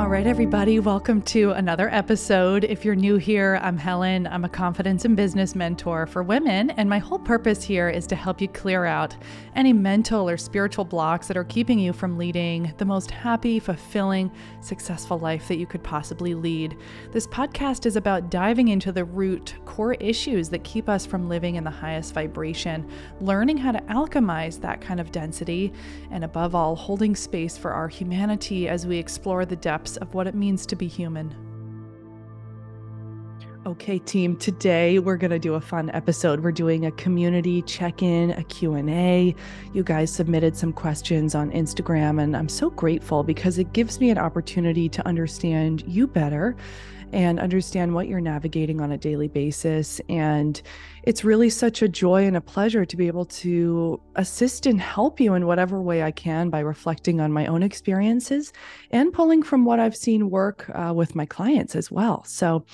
all right, everybody, welcome to another episode. If you're new here, I'm Helen. I'm a confidence and business mentor for women, and my whole purpose here is to help you clear out any mental or spiritual blocks that are keeping you from leading the most happy, fulfilling, successful life that you could possibly lead. This podcast is about diving into the root core issues that keep us from living in the highest vibration, learning how to alchemize that kind of density, and above all, holding space for our humanity as we explore the depths depths of what it means to be human. Okay, team, today we're going to do a fun episode. We're doing a community check-in, a Q&A. You guys submitted some questions on Instagram and I'm so grateful because it gives me an opportunity to understand you better and understand what you're navigating on a daily basis. And it's really such a joy and a pleasure to be able to assist and help you in whatever way I can by reflecting on my own experiences and pulling from what I've seen work uh, with my clients as well. So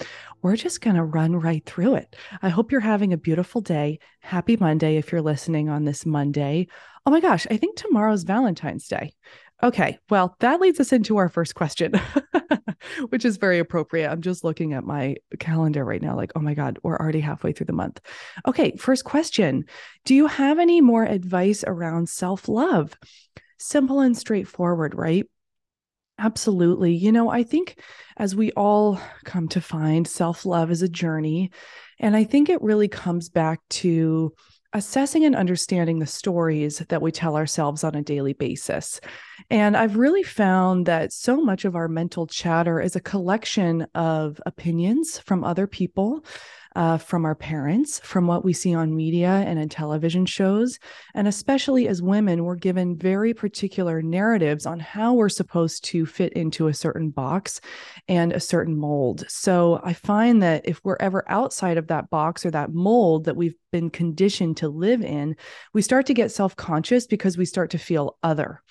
we're just going to run right through it. I hope you're having a beautiful day. Happy Monday if you're listening on this Monday. Oh my gosh, I think tomorrow's Valentine's Day. Okay, well, that leads us into our first question, which is very appropriate. I'm just looking at my calendar right now, like, oh my God, we're already halfway through the month. Okay, first question Do you have any more advice around self love? Simple and straightforward, right? Absolutely. You know, I think as we all come to find, self love is a journey. And I think it really comes back to assessing and understanding the stories that we tell ourselves on a daily basis. And I've really found that so much of our mental chatter is a collection of opinions from other people uh, from our parents, from what we see on media and in television shows. And especially as women, we're given very particular narratives on how we're supposed to fit into a certain box and a certain mold. So I find that if we're ever outside of that box or that mold that we've been conditioned to live in, we start to get self conscious because we start to feel other.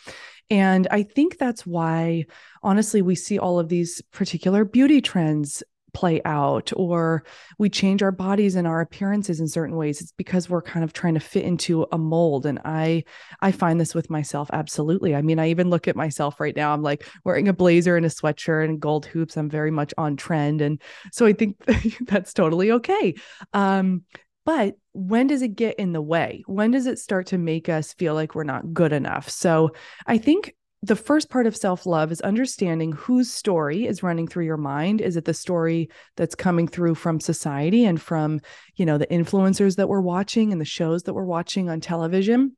And I think that's why, honestly, we see all of these particular beauty trends play out or we change our bodies and our appearances in certain ways it's because we're kind of trying to fit into a mold and i i find this with myself absolutely i mean i even look at myself right now i'm like wearing a blazer and a sweatshirt and gold hoops i'm very much on trend and so i think that's totally okay um but when does it get in the way? When does it start to make us feel like we're not good enough? So I think the first part of self love is understanding whose story is running through your mind. Is it the story that's coming through from society and from, you know, the influencers that we're watching and the shows that we're watching on television?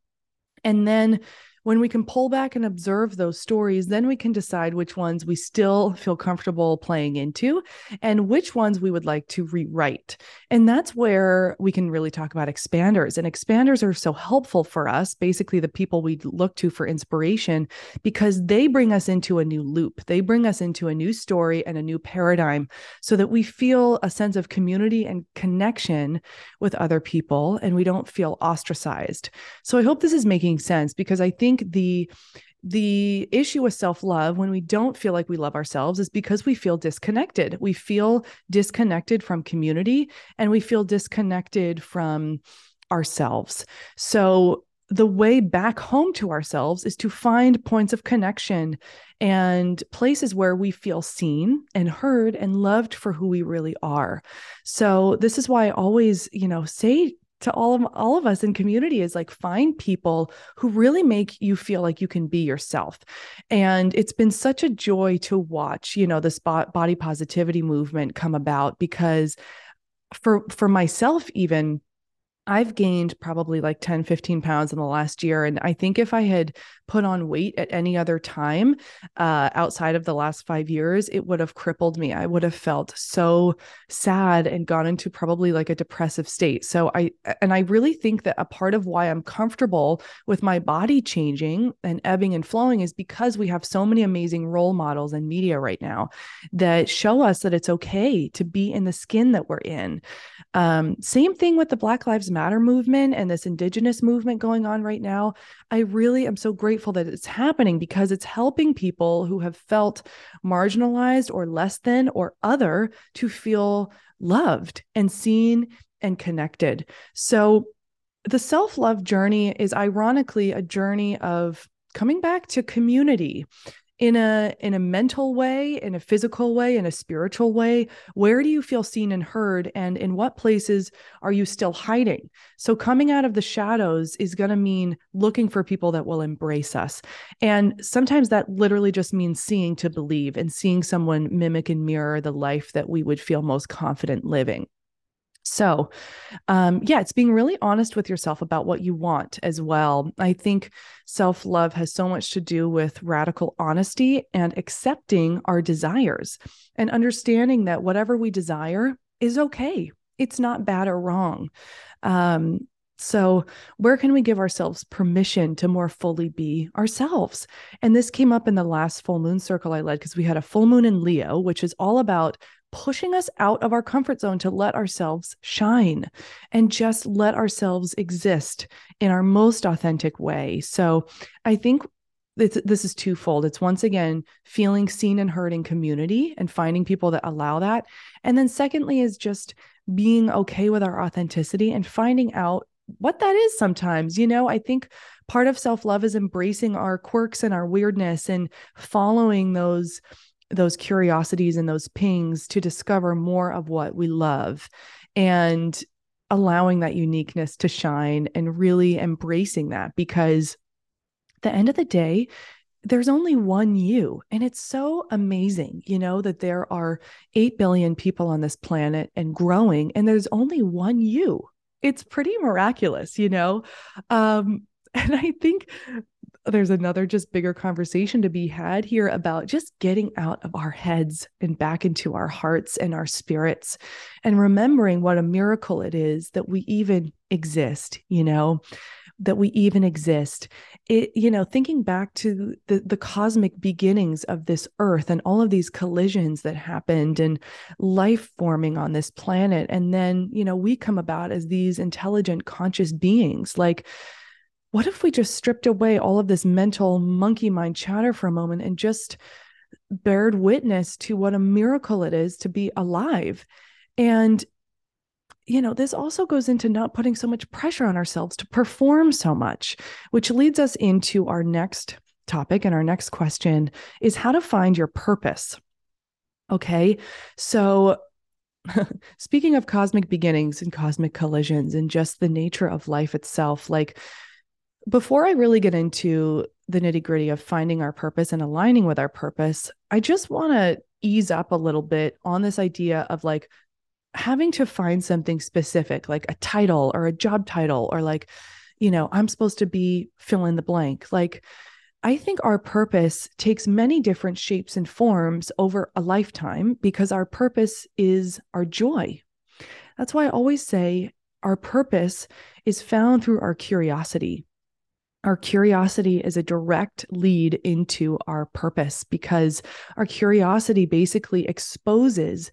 And then when we can pull back and observe those stories, then we can decide which ones we still feel comfortable playing into and which ones we would like to rewrite. And that's where we can really talk about expanders. And expanders are so helpful for us, basically, the people we look to for inspiration, because they bring us into a new loop. They bring us into a new story and a new paradigm so that we feel a sense of community and connection with other people and we don't feel ostracized. So I hope this is making sense because I think think the the issue with self love when we don't feel like we love ourselves is because we feel disconnected. We feel disconnected from community and we feel disconnected from ourselves. So, the way back home to ourselves is to find points of connection and places where we feel seen and heard and loved for who we really are. So, this is why I always, you know, say to all of all of us in community is like find people who really make you feel like you can be yourself. And it's been such a joy to watch you know this body positivity movement come about because for for myself even I've gained probably like 10, 15 pounds in the last year. And I think if I had put on weight at any other time uh, outside of the last five years, it would have crippled me. I would have felt so sad and gone into probably like a depressive state. So I, and I really think that a part of why I'm comfortable with my body changing and ebbing and flowing is because we have so many amazing role models in media right now that show us that it's okay to be in the skin that we're in. Um, same thing with the Black Lives Matter movement and this Indigenous movement going on right now, I really am so grateful that it's happening because it's helping people who have felt marginalized or less than or other to feel loved and seen and connected. So, the self love journey is ironically a journey of coming back to community in a in a mental way in a physical way in a spiritual way? Where do you feel seen and heard and in what places are you still hiding? So coming out of the shadows is going to mean looking for people that will embrace us. And sometimes that literally just means seeing to believe and seeing someone mimic and mirror the life that we would feel most confident living so, um, yeah, it's being really honest with yourself about what you want as well. I think self love has so much to do with radical honesty and accepting our desires and understanding that whatever we desire is okay. It's not bad or wrong. Um, so, where can we give ourselves permission to more fully be ourselves? And this came up in the last full moon circle I led because we had a full moon in Leo, which is all about pushing us out of our comfort zone to let ourselves shine and just let ourselves exist in our most authentic way. So I think this, this is twofold. It's once again feeling seen and heard in community and finding people that allow that. And then secondly is just being okay with our authenticity and finding out what that is sometimes. You know, I think part of self love is embracing our quirks and our weirdness and following those those curiosities and those pings to discover more of what we love and allowing that uniqueness to shine and really embracing that because the end of the day there's only one you. And it's so amazing you know that there are 8 billion people on this planet and growing and there's only one you. It's pretty miraculous you know? Um and i think there's another just bigger conversation to be had here about just getting out of our heads and back into our hearts and our spirits and remembering what a miracle it is that we even exist, you know, that we even exist. It, you know, thinking back to the, the cosmic beginnings of this earth and all of these collisions that happened and life forming on this planet. And then, you know, we come about as these intelligent, conscious beings. Like, what if we just stripped away all of this mental monkey mind chatter for a moment and just bared witness to what a miracle it is to be alive? And, you know, this also goes into not putting so much pressure on ourselves to perform so much, which leads us into our next topic. And our next question is how to find your purpose. Okay. So, speaking of cosmic beginnings and cosmic collisions and just the nature of life itself, like before I really get into the nitty gritty of finding our purpose and aligning with our purpose, I just want to ease up a little bit on this idea of like having to find something specific, like a title or a job title, or like, you know, I'm supposed to be fill in the blank. Like, I think our purpose takes many different shapes and forms over a lifetime because our purpose is our joy. That's why I always say our purpose is found through our curiosity our curiosity is a direct lead into our purpose because our curiosity basically exposes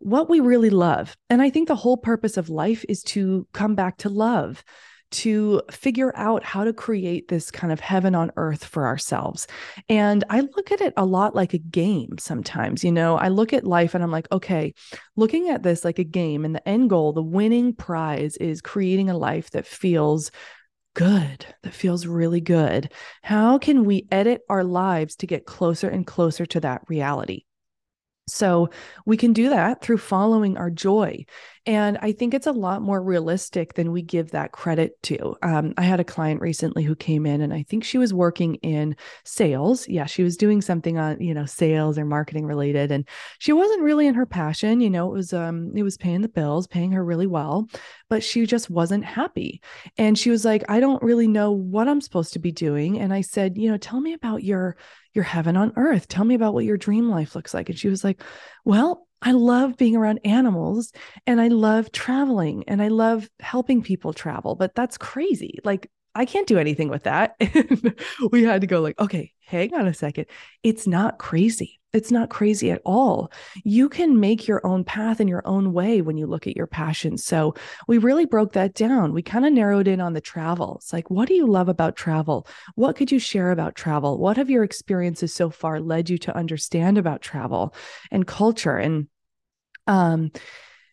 what we really love. And I think the whole purpose of life is to come back to love, to figure out how to create this kind of heaven on earth for ourselves. And I look at it a lot like a game sometimes. You know, I look at life and I'm like, okay, looking at this like a game, and the end goal, the winning prize is creating a life that feels good, that feels really good. How can we edit our lives to get closer and closer to that reality? So we can do that through following our joy. And I think it's a lot more realistic than we give that credit to. Um, I had a client recently who came in and I think she was working in sales. Yeah, she was doing something on, you know, sales or marketing related. And she wasn't really in her passion. You know, it was um, it was paying the bills, paying her really well, but she just wasn't happy. And she was like, I don't really know what I'm supposed to be doing. And I said, you know, tell me about your your heaven on earth. Tell me about what your dream life looks like. And she was like, Well, I love being around animals and I love traveling and I love helping people travel, but that's crazy. Like I can't do anything with that. we had to go like, okay, hang on a second. It's not crazy. It's not crazy at all. You can make your own path in your own way when you look at your passions. So we really broke that down. We kind of narrowed in on the travel. It's like, what do you love about travel? What could you share about travel? What have your experiences so far led you to understand about travel and culture? And um,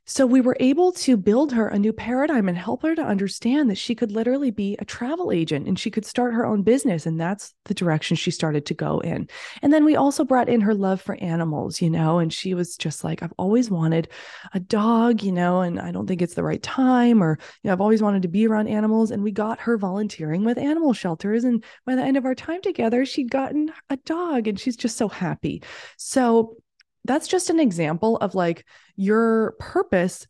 so we were able to build her a new paradigm and help her to understand that she could literally be a travel agent and she could start her own business. And that's the direction she started to go in. And then we also brought in her love for animals, you know, and she was just like, I've always wanted a dog, you know, and I don't think it's the right time, or, you know, I've always wanted to be around animals. And we got her volunteering with animal shelters. And by the end of our time together, she'd gotten a dog and she's just so happy. So that's just an example of like your purpose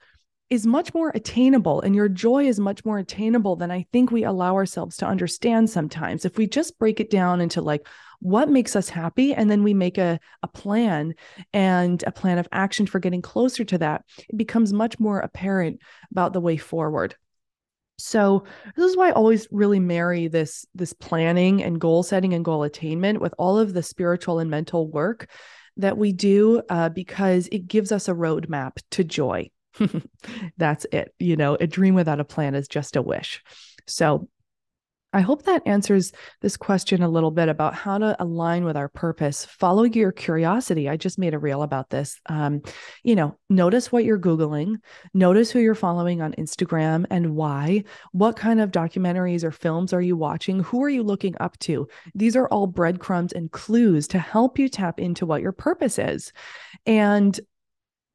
is much more attainable and your joy is much more attainable than I think we allow ourselves to understand sometimes. If we just break it down into like what makes us happy and then we make a, a plan and a plan of action for getting closer to that, it becomes much more apparent about the way forward. So this is why I always really marry this this planning and goal setting and goal attainment with all of the spiritual and mental work that we do uh, because it gives us a roadmap to joy. That's it. You know, a dream without a plan is just a wish. So I hope that answers this question a little bit about how to align with our purpose. Follow your curiosity. I just made a reel about this. Um, you know, notice what you're Googling, notice who you're following on Instagram and why. What kind of documentaries or films are you watching? Who are you looking up to? These are all breadcrumbs and clues to help you tap into what your purpose is. And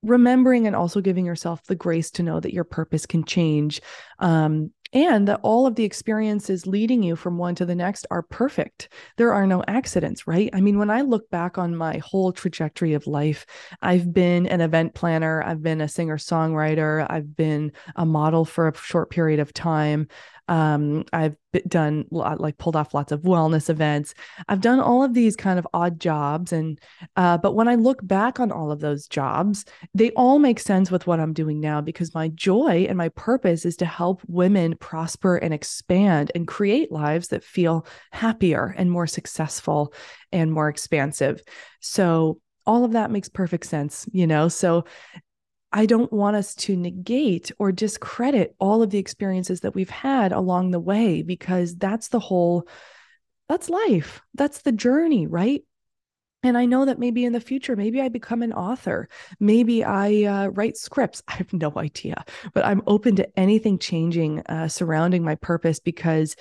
remembering and also giving yourself the grace to know that your purpose can change um, and that all of the experiences leading you from one to the next are perfect. There are no accidents, right? I mean, when I look back on my whole trajectory of life, I've been an event planner, I've been a singer songwriter, I've been a model for a short period of time. Um, I've done like pulled off lots of wellness events. I've done all of these kind of odd jobs, and uh, but when I look back on all of those jobs, they all make sense with what I'm doing now because my joy and my purpose is to help women prosper and expand and create lives that feel happier and more successful and more expansive. So all of that makes perfect sense, you know. So I don't want us to negate or discredit all of the experiences that we've had along the way because that's the whole that's life. That's the journey, right? And I know that maybe in the future, maybe I become an author. Maybe I uh, write scripts. I have no idea, but I'm open to anything changing uh, surrounding my purpose because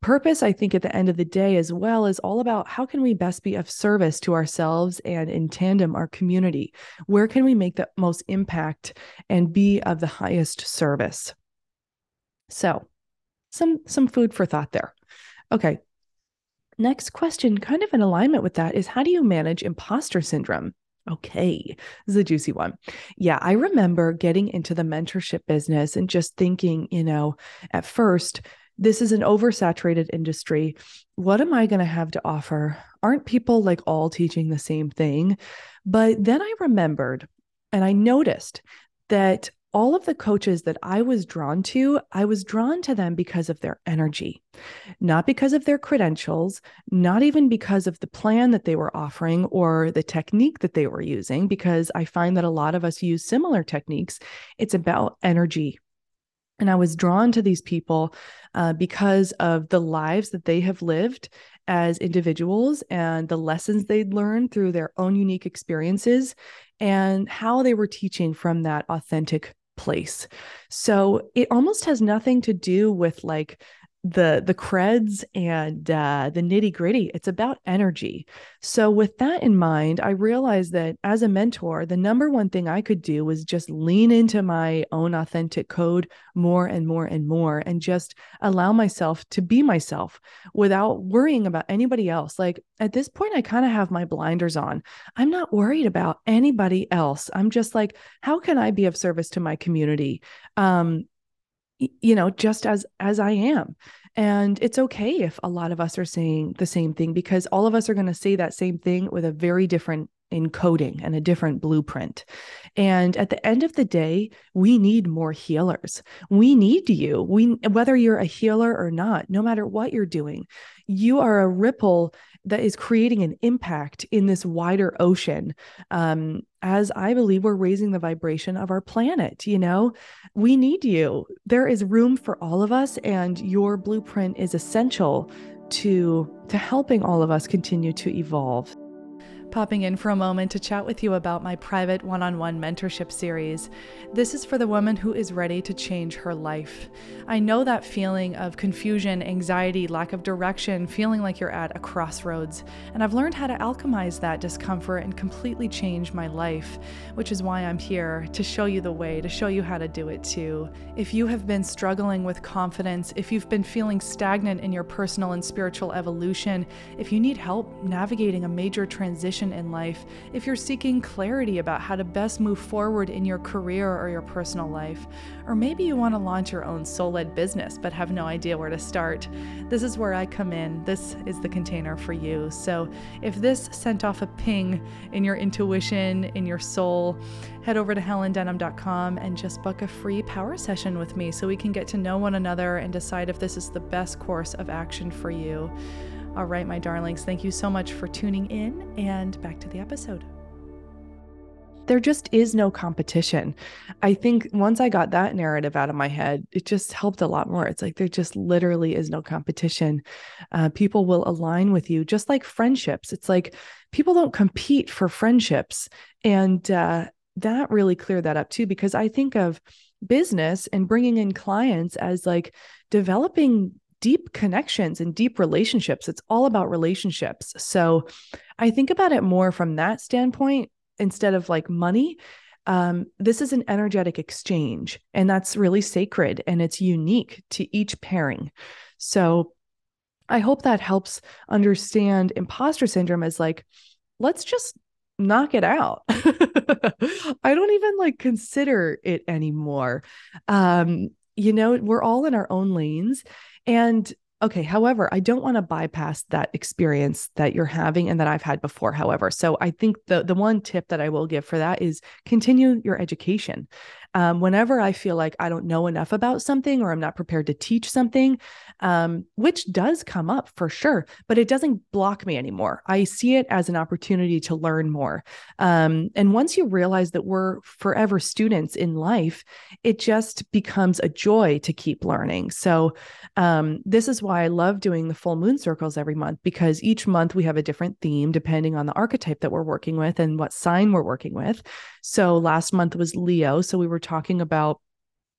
purpose i think at the end of the day as well is all about how can we best be of service to ourselves and in tandem our community? Where can we make the most impact and be of the highest service? So some some food for thought there. Okay. Next question kind of in alignment with that is how do you manage imposter syndrome? Okay, this is a juicy one. Yeah, I remember getting into the mentorship business and just thinking, you know, at first, this is an oversaturated industry. What am I going to have to offer? Aren't people like all teaching the same thing? But then I remembered and I noticed that all of the coaches that I was drawn to, I was drawn to them because of their energy, not because of their credentials, not even because of the plan that they were offering or the technique that they were using, because I find that a lot of us use similar techniques. It's about energy and I was drawn to these people uh, because of the lives that they have lived as individuals and the lessons they'd learned through their own unique experiences and how they were teaching from that authentic place. So it almost has nothing to do with like the the creds and uh, the nitty gritty. It's about energy. So with that in mind, I realized that as a mentor, the number one thing I could do was just lean into my own authentic code more and more and more, and just allow myself to be myself without worrying about anybody else. Like at this point, I kind of have my blinders on. I'm not worried about anybody else. I'm just like, how can I be of service to my community? Um, you know just as as i am and it's okay if a lot of us are saying the same thing because all of us are going to say that same thing with a very different encoding and a different blueprint. And at the end of the day, we need more healers. We need you. We whether you're a healer or not, no matter what you're doing, you are a ripple that is creating an impact in this wider ocean. Um, as I believe we're raising the vibration of our planet, you know, we need you. There is room for all of us, and your blueprint is essential to to helping all of us continue to evolve popping in for a moment to chat with you about my private one on one mentorship series. This is for the woman who is ready to change her life. I know that feeling of confusion, anxiety, lack of direction, feeling like you're at a crossroads, and I've learned how to alchemize that discomfort and completely change my life, which is why I'm here to show you the way, to show you how to do it too. If you have been struggling with confidence, if you've been feeling stagnant in your personal and spiritual evolution, if you need help navigating a major transition, in life, if you're seeking clarity about how to best move forward in your career or your personal life, or maybe you want to launch your own soul led business but have no idea where to start, this is where I come in. This is the container for you. So if this sent off a ping in your intuition, in your soul, head over to helendenham.com and just book a free power session with me so we can get to know one another and decide if this is the best course of action for you. All right, my darlings, thank you so much for tuning in and back to the episode. There just is no competition. I think once I got that narrative out of my head, it just helped a lot more. It's like there just literally is no competition. Uh, people will align with you, just like friendships. It's like people don't compete for friendships. And uh, that really cleared that up too, because I think of business and bringing in clients as like developing deep connections and deep relationships. It's all about relationships. So I think about it more from that standpoint instead of like money. Um, this is an energetic exchange, and that's really sacred and it's unique to each pairing. So I hope that helps understand imposter syndrome as like, let's just knock it out. I don't even like consider it anymore. Um, you know, we're all in our own lanes and okay, however, I don't want to bypass that experience that you're having and that I've had before, however. So I think the the one tip that I will give for that is continue your education. Um, whenever I feel like I don't know enough about something or I'm not prepared to teach something, um, which does come up for sure, but it doesn't block me anymore. I see it as an opportunity to learn more. Um, and once you realize that we're forever students in life, it just becomes a joy to keep learning. So, um, this is why I love doing the full moon circles every month because each month we have a different theme depending on the archetype that we're working with and what sign we're working with. So, last month was Leo. So, we were talking about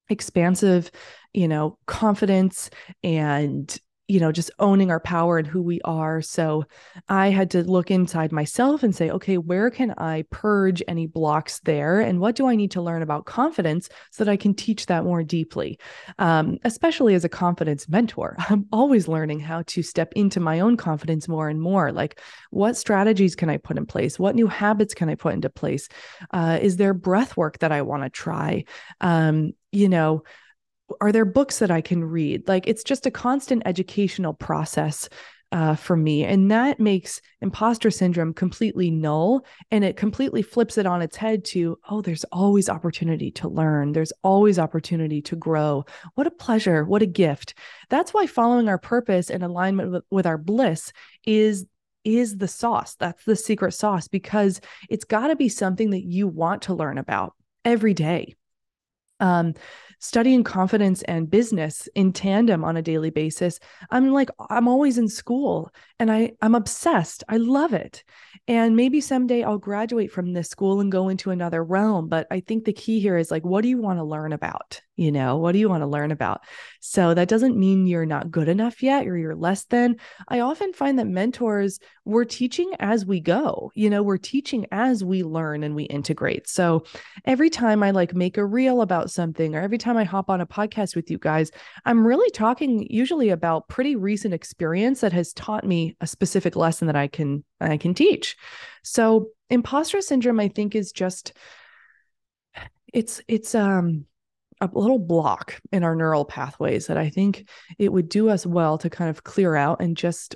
expansive, you know, confidence and you know, just owning our power and who we are. So I had to look inside myself and say, okay, where can I purge any blocks there? And what do I need to learn about confidence so that I can teach that more deeply? Um, especially as a confidence mentor, I'm always learning how to step into my own confidence more and more. Like, what strategies can I put in place? What new habits can I put into place? Uh, is there breath work that I want to try? Um, you know, are there books that I can read? Like it's just a constant educational process uh, for me. And that makes imposter syndrome completely null and it completely flips it on its head to, oh, there's always opportunity to learn. There's always opportunity to grow. What a pleasure. What a gift. That's why following our purpose and alignment with, with our bliss is is the sauce. That's the secret sauce because it's got to be something that you want to learn about every day. Um, studying confidence and business in tandem on a daily basis i'm like i'm always in school and i i'm obsessed. I love it. And maybe someday i'll graduate from this school and go into another realm but i think the key here is like what do you want to learn about? You know what do you want to learn about? So that doesn't mean you're not good enough yet or you're less than. I often find that mentors we're teaching as we go you know we're teaching as we learn and we integrate. So every time i like make a reel about something or every time i hop on a podcast with you guys i'm really talking usually about pretty recent experience that has taught me a specific lesson that i can i can teach. So imposter syndrome i think is just it's it's um a little block in our neural pathways that I think it would do us well to kind of clear out and just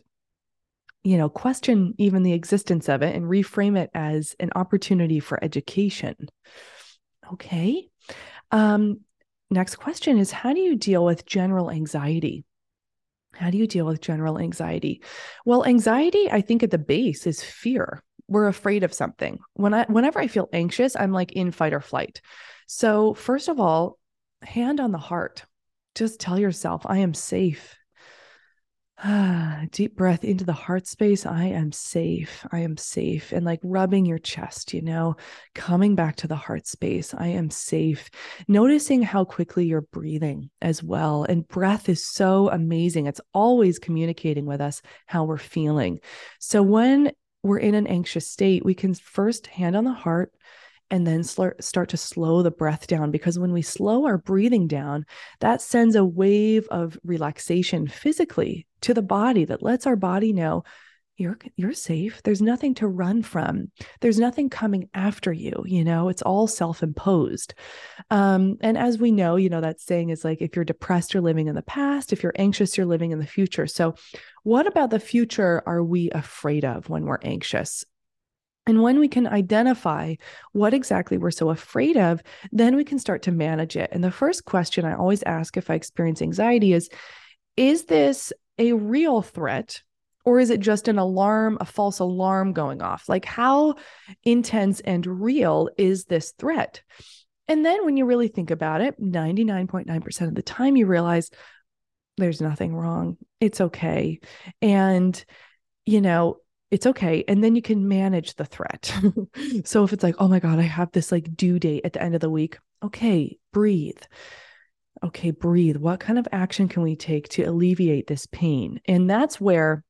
you know, question even the existence of it and reframe it as an opportunity for education. Okay. Um, next question is How do you deal with general anxiety? How do you deal with general anxiety? Well, anxiety, I think at the base is fear. We're afraid of something. When I whenever I feel anxious, I'm like in fight or flight. So, first of all, hand on the heart. Just tell yourself, I am safe. deep breath into the heart space. I am safe. I am safe. And like rubbing your chest, you know, coming back to the heart space. I am safe. Noticing how quickly you're breathing as well. And breath is so amazing. It's always communicating with us how we're feeling. So when we're in an anxious state, we can first hand on the heart and then start to slow the breath down because when we slow our breathing down, that sends a wave of relaxation physically to the body that lets our body know you're you're safe. There's nothing to run from. There's nothing coming after you you know? It's all self-imposed. Um, and as we know you know that saying is like if you're depressed you're living in the past. If you're anxious you're living in the future. So what about the future are we afraid of when we're anxious and when we can identify what exactly we're so afraid of, then we can start to manage it. And the first question I always ask if I experience anxiety is Is this a real threat? Or is it just an alarm, a false alarm going off? Like, how intense and real is this threat? And then when you really think about it, 99.9% of the time you realize there's nothing wrong. It's okay. And, you know, it's okay. And then you can manage the threat. so if it's like, oh my God, I have this like due date at the end of the week, okay, breathe. Okay, breathe. What kind of action can we take to alleviate this pain? And that's where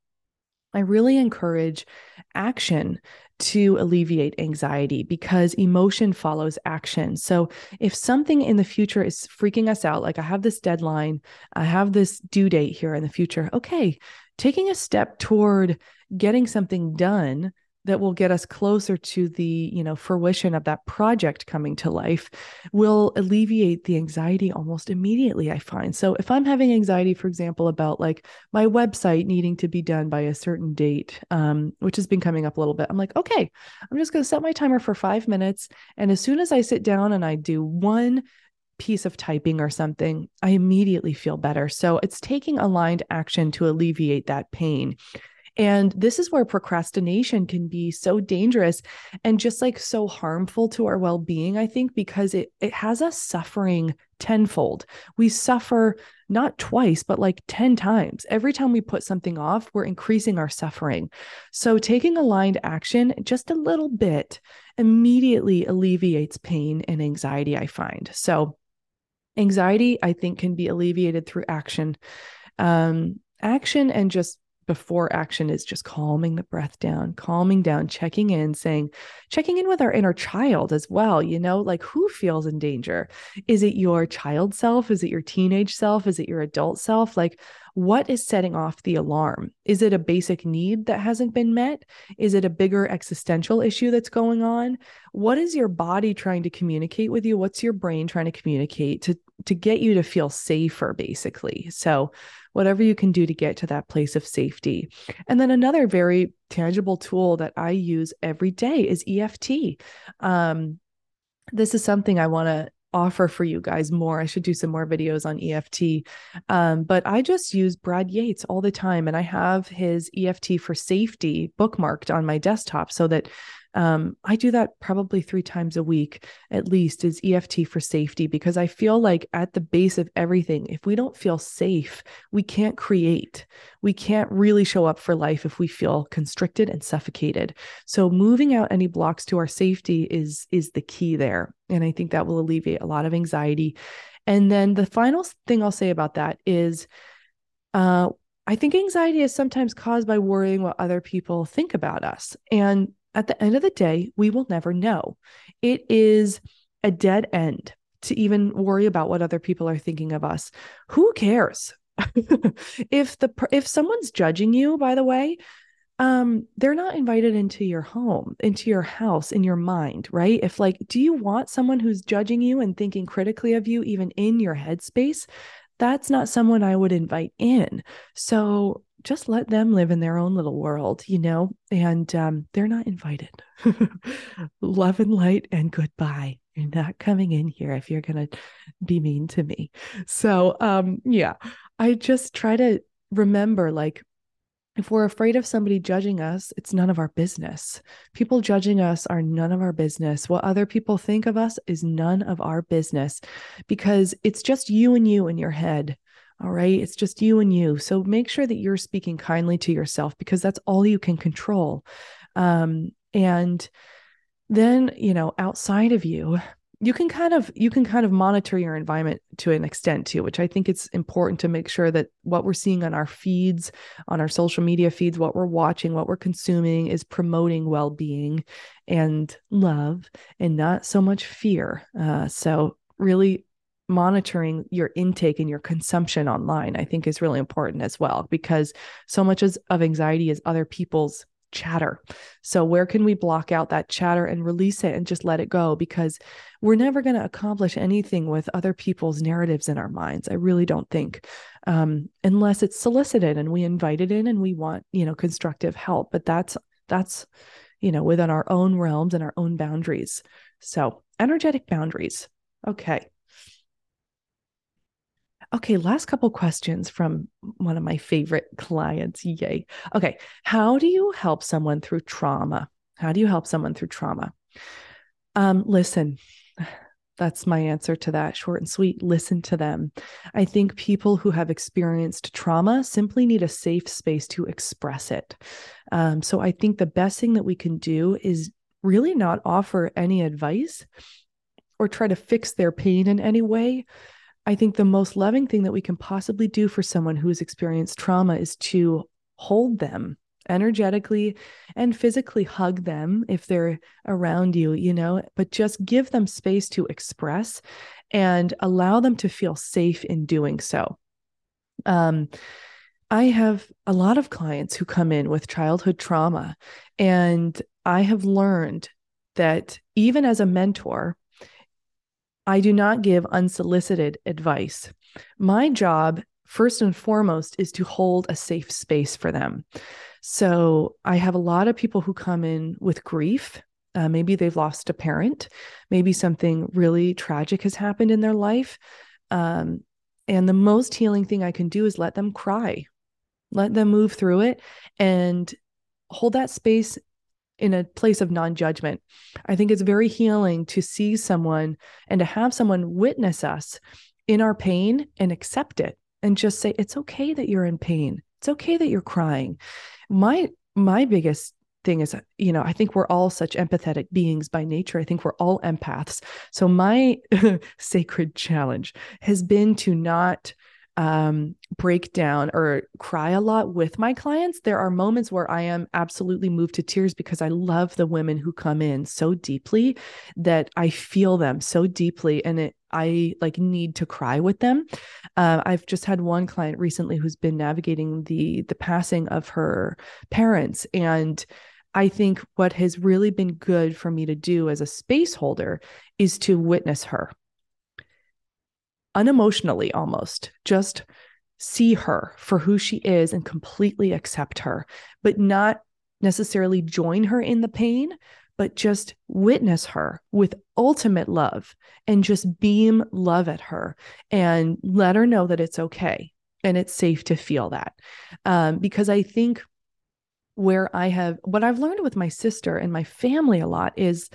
I really encourage action to alleviate anxiety because emotion follows action. So, if something in the future is freaking us out, like I have this deadline, I have this due date here in the future, okay, taking a step toward getting something done that will get us closer to the you know fruition of that project coming to life will alleviate the anxiety almost immediately i find. So if i'm having anxiety for example about like my website needing to be done by a certain date um, which has been coming up a little bit i'm like okay i'm just going to set my timer for five minutes and as soon as i sit down and i do one piece of typing or something, I immediately feel better. So it's taking aligned action to alleviate that pain. And this is where procrastination can be so dangerous and just like so harmful to our well-being, I think, because it it has us suffering tenfold. We suffer not twice, but like 10 times. Every time we put something off, we're increasing our suffering. So taking aligned action just a little bit immediately alleviates pain and anxiety, I find. So Anxiety, I think, can be alleviated through action. Um, action and just before action is just calming the breath down, calming down, checking in, saying, checking in with our inner child as well. You know, like who feels in danger? Is it your child self? Is it your teenage self? Is it your adult self? Like, what is setting off the alarm? Is it a basic need that hasn't been met? Is it a bigger existential issue that's going on? What is your body trying to communicate with you? What's your brain trying to communicate to to get you to feel safer basically? So, whatever you can do to get to that place of safety. And then another very tangible tool that I use every day is EFT. Um, this is something I want to offer for you guys more. I should do some more videos on EFT. Um, but I just use Brad Yates all the time, and I have his EFT for safety bookmarked on my desktop so that um, I do that probably three times a week at least is EFT for safety because I feel like at the base of everything, if we don't feel safe, we can't create. We can't really show up for life if we feel constricted and suffocated. So moving out any blocks to our safety is is the key there. And I think that will alleviate a lot of anxiety. And then the final thing I'll say about that is uh, I think anxiety is sometimes caused by worrying what other people think about us. And at the end of the day, we will never know. It is a dead end to even worry about what other people are thinking of us. Who cares? if the if someone's judging you, by the way, um they're not invited into your home into your house in your mind right if like do you want someone who's judging you and thinking critically of you even in your headspace that's not someone i would invite in so just let them live in their own little world, you know, and um, they're not invited. Love and light and goodbye. You're not coming in here if you're going to be mean to me. So, um, yeah, I just try to remember like, if we're afraid of somebody judging us, it's none of our business. People judging us are none of our business. What other people think of us is none of our business because it's just you and you in your head. All right. It's just you and you. So make sure that you're speaking kindly to yourself because that's all you can control. Um, and then, you know, outside of you, you can kind of you can kind of monitor your environment to an extent too which i think it's important to make sure that what we're seeing on our feeds on our social media feeds what we're watching what we're consuming is promoting well-being and love and not so much fear uh, so really monitoring your intake and your consumption online i think is really important as well because so much of anxiety is other people's chatter. So, where can we block out that chatter and release it and just let it go? Because we're never going to accomplish anything with other people's narratives in our minds. I really don't think, um, unless it's solicited and we invite it in and we want, you know, constructive help. But that's, that's, you know, within our own realms and our own boundaries. So, energetic boundaries. Okay. Okay, last couple questions from one of my favorite clients. Yay. Okay, how do you help someone through trauma? How do you help someone through trauma? Um, listen, that's my answer to that. Short and sweet. Listen to them. I think people who have experienced trauma simply need a safe space to express it. Um, so I think the best thing that we can do is really not offer any advice or try to fix their pain in any way I think the most loving thing that we can possibly do for someone who has experienced trauma is to hold them energetically and physically hug them if they're around you, you know, but just give them space to express and allow them to feel safe in doing so. Um, I have a lot of clients who come in with childhood trauma, and I have learned that even as a mentor, I do not give unsolicited advice. My job, first and foremost, is to hold a safe space for them. So I have a lot of people who come in with grief. Uh, maybe they've lost a parent. Maybe something really tragic has happened in their life. Um, and the most healing thing I can do is let them cry, let them move through it and hold that space in a place of non-judgment. I think it's very healing to see someone and to have someone witness us in our pain and accept it and just say it's okay that you're in pain. It's okay that you're crying. My my biggest thing is you know, I think we're all such empathetic beings by nature. I think we're all empaths. So my sacred challenge has been to not um, break down or cry a lot with my clients, there are moments where I am absolutely moved to tears because I love the women who come in so deeply that I feel them so deeply and it I like need to cry with them. Uh, I've just had one client recently who's been navigating the the passing of her parents and I think what has really been good for me to do as a space holder is to witness her unemotionally almost, just see her for who she is and completely accept her, but not necessarily join her in the pain, but just witness her with ultimate love and just beam love at her and let her know that it's okay and it's safe to feel that. Um, because I think where I have, what I've learned with my sister and my family a lot is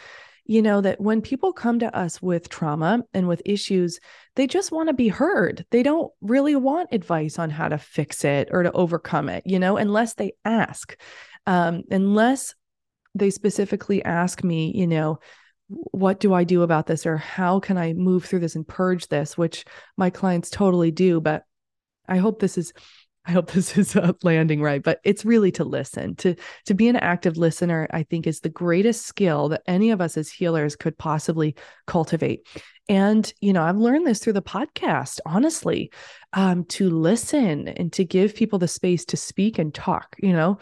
you know, that when people come to us with trauma and with issues, they just want to be heard. They don't really want advice on how to fix it or to overcome it, you know, unless they ask. Um, unless they specifically ask me, you know, what do I do about this or how can I move through this and purge this, which my clients totally do. But I hope this is I hope this is uh, landing right, but it's really to listen. To to be an active listener, I think is the greatest skill that any of us as healers could possibly cultivate. And you know, I've learned this through the podcast, honestly, um, to listen and to give people the space to speak and talk. You know,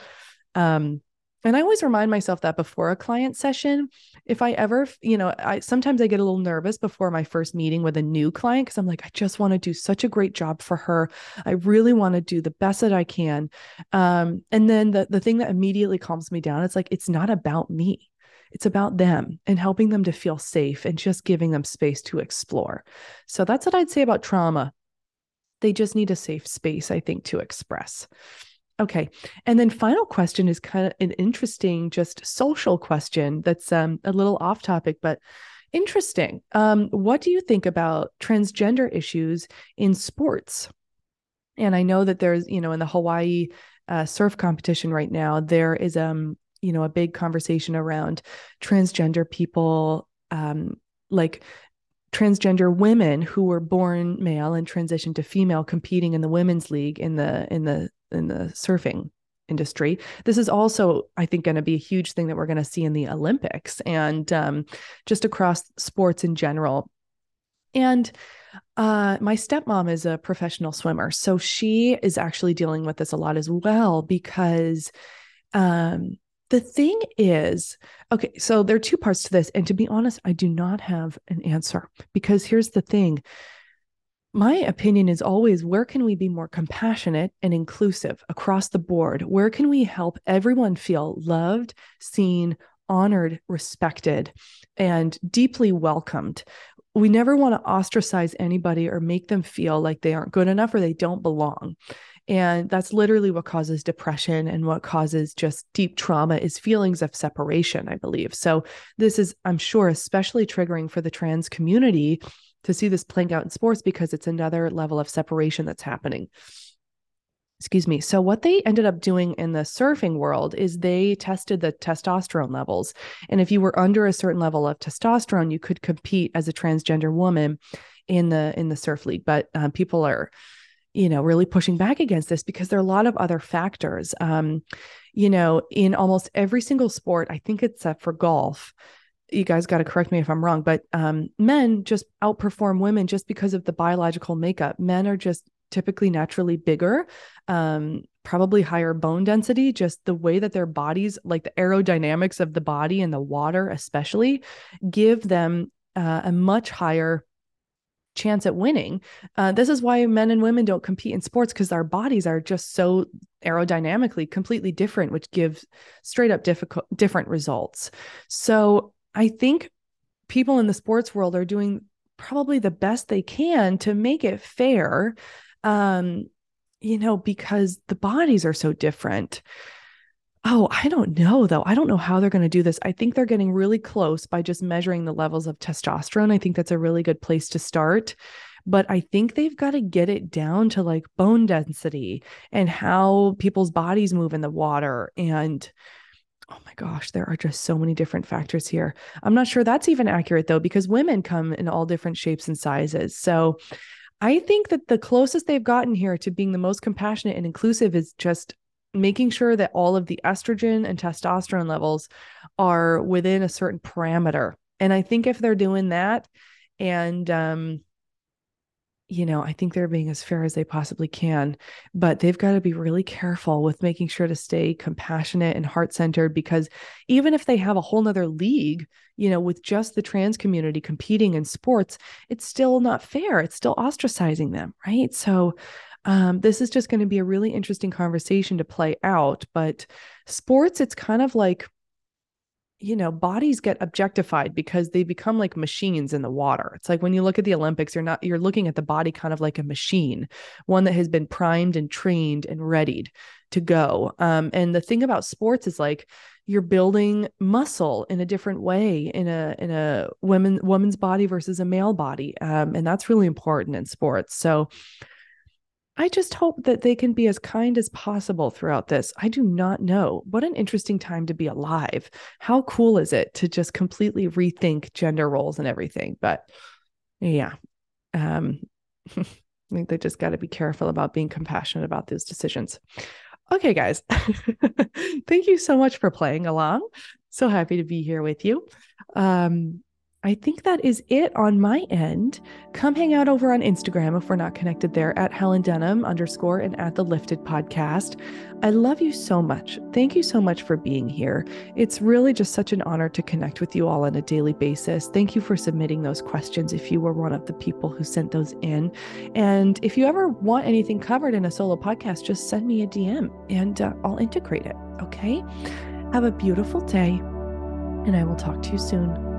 um, and I always remind myself that before a client session, if I ever, you know, I sometimes I get a little nervous before my first meeting with a new client because I'm like, I just want to do such a great job for her. I really want to do the best that I can. Um, and then the the thing that immediately calms me down, it's like it's not about me. It's about them and helping them to feel safe and just giving them space to explore. So that's what I'd say about trauma. They just need a safe space, I think, to express. Okay. And then final question is kind of an interesting, just social question that's um, a little off topic, but interesting. Um, what do you think about transgender issues in sports? And I know that there's, you know, in the Hawaii uh, surf competition right now, there is, um, you know, a big conversation around transgender people, um, like transgender women who were born male and transitioned to female competing in the women's league in the in the in the surfing industry. This is also, I think, going to be a huge thing that we're going to see in the Olympics and um, just across sports in general. And uh, my stepmom is a professional swimmer, so she is actually dealing with this a lot as well because um, the thing is, okay, so there are two parts to this. And to be honest, I do not have an answer because here's the thing my opinion is always where can we be more compassionate and inclusive across the board? Where can we help everyone feel loved, seen, honored, respected, and deeply welcomed? We never want to ostracize anybody or make them feel like they aren't good enough or they don't belong. And that's literally what causes depression and what causes just deep trauma is feelings of separation, I believe. So, this is, I'm sure, especially triggering for the trans community to see this playing out in sports because it's another level of separation that's happening. Excuse me. So, what they ended up doing in the surfing world is they tested the testosterone levels. And if you were under a certain level of testosterone, you could compete as a transgender woman in the in the surf league. But uh, people are you know really pushing back against this because there are a lot of other factors um you know in almost every single sport i think except for golf you guys got to correct me if I'm wrong, but um, men just outperform women just because of the biological makeup. Men are just typically naturally bigger, um, probably higher bone density, just the way that their bodies, like the aerodynamics of the body and the water, especially, give them uh, a much higher chance at winning. Uh, this is why men and women don't compete in sports because our bodies are just so aerodynamically completely different, which gives straight up difficult different results. So I think people in the sports world are doing probably the best they can to make it fair. Um, you know, because the bodies are so different. Oh, I don't know though. I don't know how they're going to do this. I think they're getting really close by just measuring the levels of testosterone. I think that's a really good place to start. But I think they've got to get it down to like bone density and how people's bodies move in the water and oh my gosh, there are just so many different factors here. I'm not sure that's even accurate though, because women come in all different shapes and sizes. So I think that the closest they've gotten here to being the most compassionate and inclusive is just making sure that all of the estrogen and testosterone levels are within a certain parameter. And I think if they're doing that and um, you know, I think they're being as fair as they possibly can, but they've got to be really careful with making sure to stay compassionate and heart centered because even if they have a whole nother league, you know, with just the trans community competing in sports, it's still not fair. It's still ostracizing them, right? So, um, this is just going to be a really interesting conversation to play out. But sports, it's kind of like you know, bodies get objectified because they become like machines in the water. It's like when you look at the Olympics, you're not, you're looking at the body kind of like a machine, one that has been primed and trained and readied to go. Um, and the thing about sports is like you're building muscle in a different way in a in a women woman's body versus a male body, um, and that's really important in sports. So I just hope that they can be as kind as possible throughout this. I do not know. What an interesting time to be alive. How cool is it to just completely rethink gender roles and everything? But yeah. Um I think they just got to be careful about being compassionate about those decisions. Okay, guys. Thank you so much for playing along. So happy to be here with you. Um, I think that is it on my end. Come hang out over on Instagram if we're not connected there at Helen Denham underscore and at the Lifted Podcast. I love you so much. Thank you so much for being here. It's really just such an honor to connect with you all on a daily basis. Thank you for submitting those questions if you were one of the people who sent those in. And if you ever want anything covered in a solo podcast, just send me a DM and uh, I'll integrate it. Okay. Have a beautiful day, and I will talk to you soon.